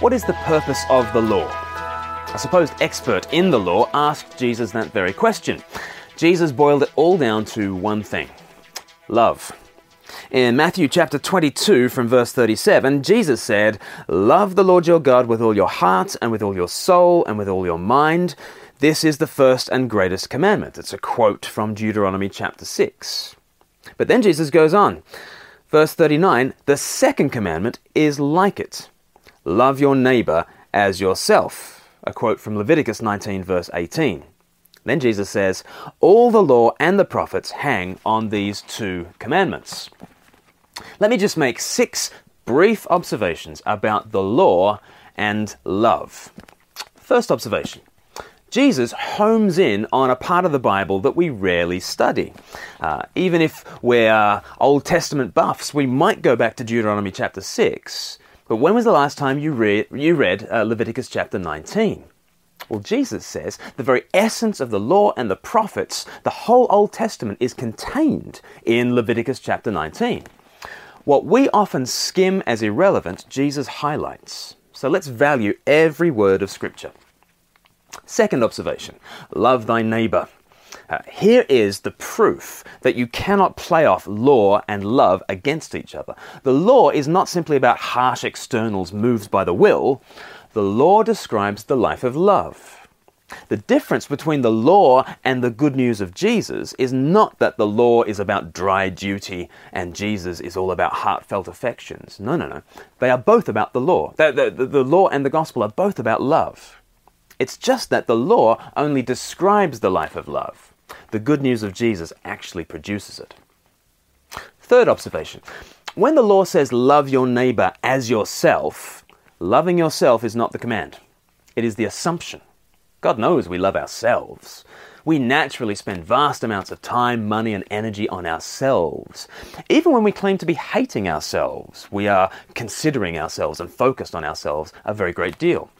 What is the purpose of the law? A supposed expert in the law asked Jesus that very question. Jesus boiled it all down to one thing love. In Matthew chapter 22, from verse 37, Jesus said, Love the Lord your God with all your heart, and with all your soul, and with all your mind. This is the first and greatest commandment. It's a quote from Deuteronomy chapter 6. But then Jesus goes on. Verse 39 The second commandment is like it love your neighbor as yourself. A quote from Leviticus 19, verse 18. Then Jesus says, All the law and the prophets hang on these two commandments. Let me just make six brief observations about the law and love. First observation Jesus homes in on a part of the Bible that we rarely study. Uh, even if we're Old Testament buffs, we might go back to Deuteronomy chapter 6. But when was the last time you read, you read uh, Leviticus chapter 19? Well, Jesus says the very essence of the law and the prophets, the whole Old Testament, is contained in Leviticus chapter 19. What we often skim as irrelevant, Jesus highlights. So let's value every word of Scripture. Second observation love thy neighbor. Uh, here is the proof that you cannot play off law and love against each other. The law is not simply about harsh externals moved by the will, the law describes the life of love. The difference between the law and the good news of Jesus is not that the law is about dry duty and Jesus is all about heartfelt affections. No, no, no. They are both about the law. The, the, the, law and the gospel are both about love. It's just that the law only describes the life of love. The good news of Jesus actually produces it. Third observation when the law says love your neighbor as yourself, loving yourself is not the command, it is the assumption. God knows we love ourselves. We naturally spend vast amounts of time, money, and energy on ourselves. Even when we claim to be hating ourselves, we are considering ourselves and focused on ourselves a very great deal.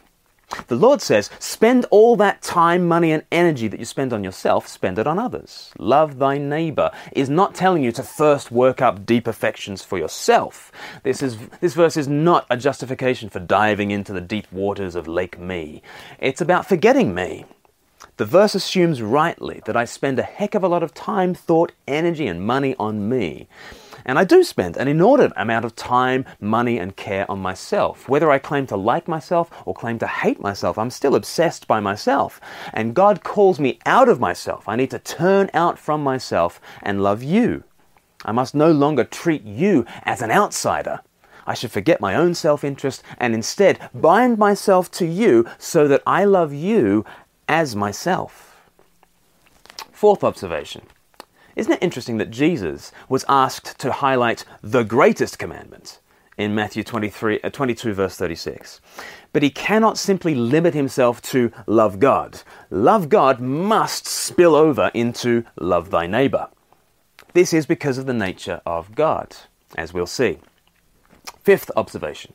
The Lord says, spend all that time, money, and energy that you spend on yourself, spend it on others. Love thy neighbor is not telling you to first work up deep affections for yourself. This, is, this verse is not a justification for diving into the deep waters of Lake Me. It's about forgetting me. The verse assumes rightly that I spend a heck of a lot of time, thought, energy, and money on me. And I do spend an inordinate amount of time, money, and care on myself. Whether I claim to like myself or claim to hate myself, I'm still obsessed by myself. And God calls me out of myself. I need to turn out from myself and love you. I must no longer treat you as an outsider. I should forget my own self interest and instead bind myself to you so that I love you as myself. Fourth observation isn't it interesting that Jesus was asked to highlight the greatest commandment in Matthew 23, uh, 22, verse 36? But he cannot simply limit himself to love God. Love God must spill over into love thy neighbor. This is because of the nature of God, as we'll see. Fifth observation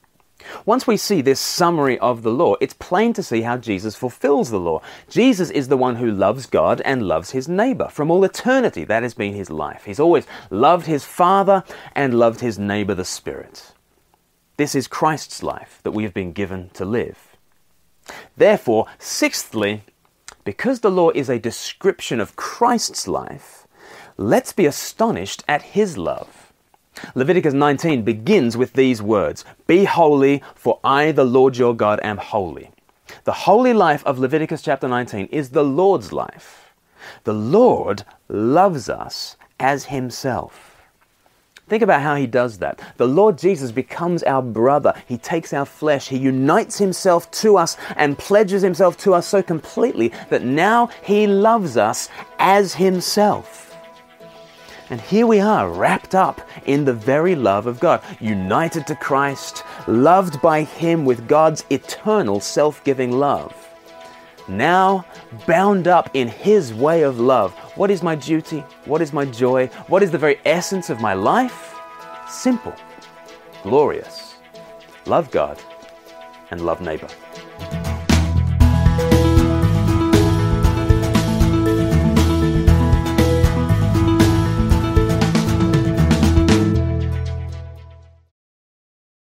once we see this summary of the law, it's plain to see how Jesus fulfills the law. Jesus is the one who loves God and loves his neighbor. From all eternity, that has been his life. He's always loved his Father and loved his neighbor, the Spirit. This is Christ's life that we have been given to live. Therefore, sixthly, because the law is a description of Christ's life, let's be astonished at his love. Leviticus 19 begins with these words Be holy, for I, the Lord your God, am holy. The holy life of Leviticus chapter 19 is the Lord's life. The Lord loves us as Himself. Think about how He does that. The Lord Jesus becomes our brother. He takes our flesh. He unites Himself to us and pledges Himself to us so completely that now He loves us as Himself. And here we are, wrapped up in the very love of God, united to Christ, loved by Him with God's eternal self giving love. Now, bound up in His way of love, what is my duty? What is my joy? What is the very essence of my life? Simple, glorious. Love God and love neighbor.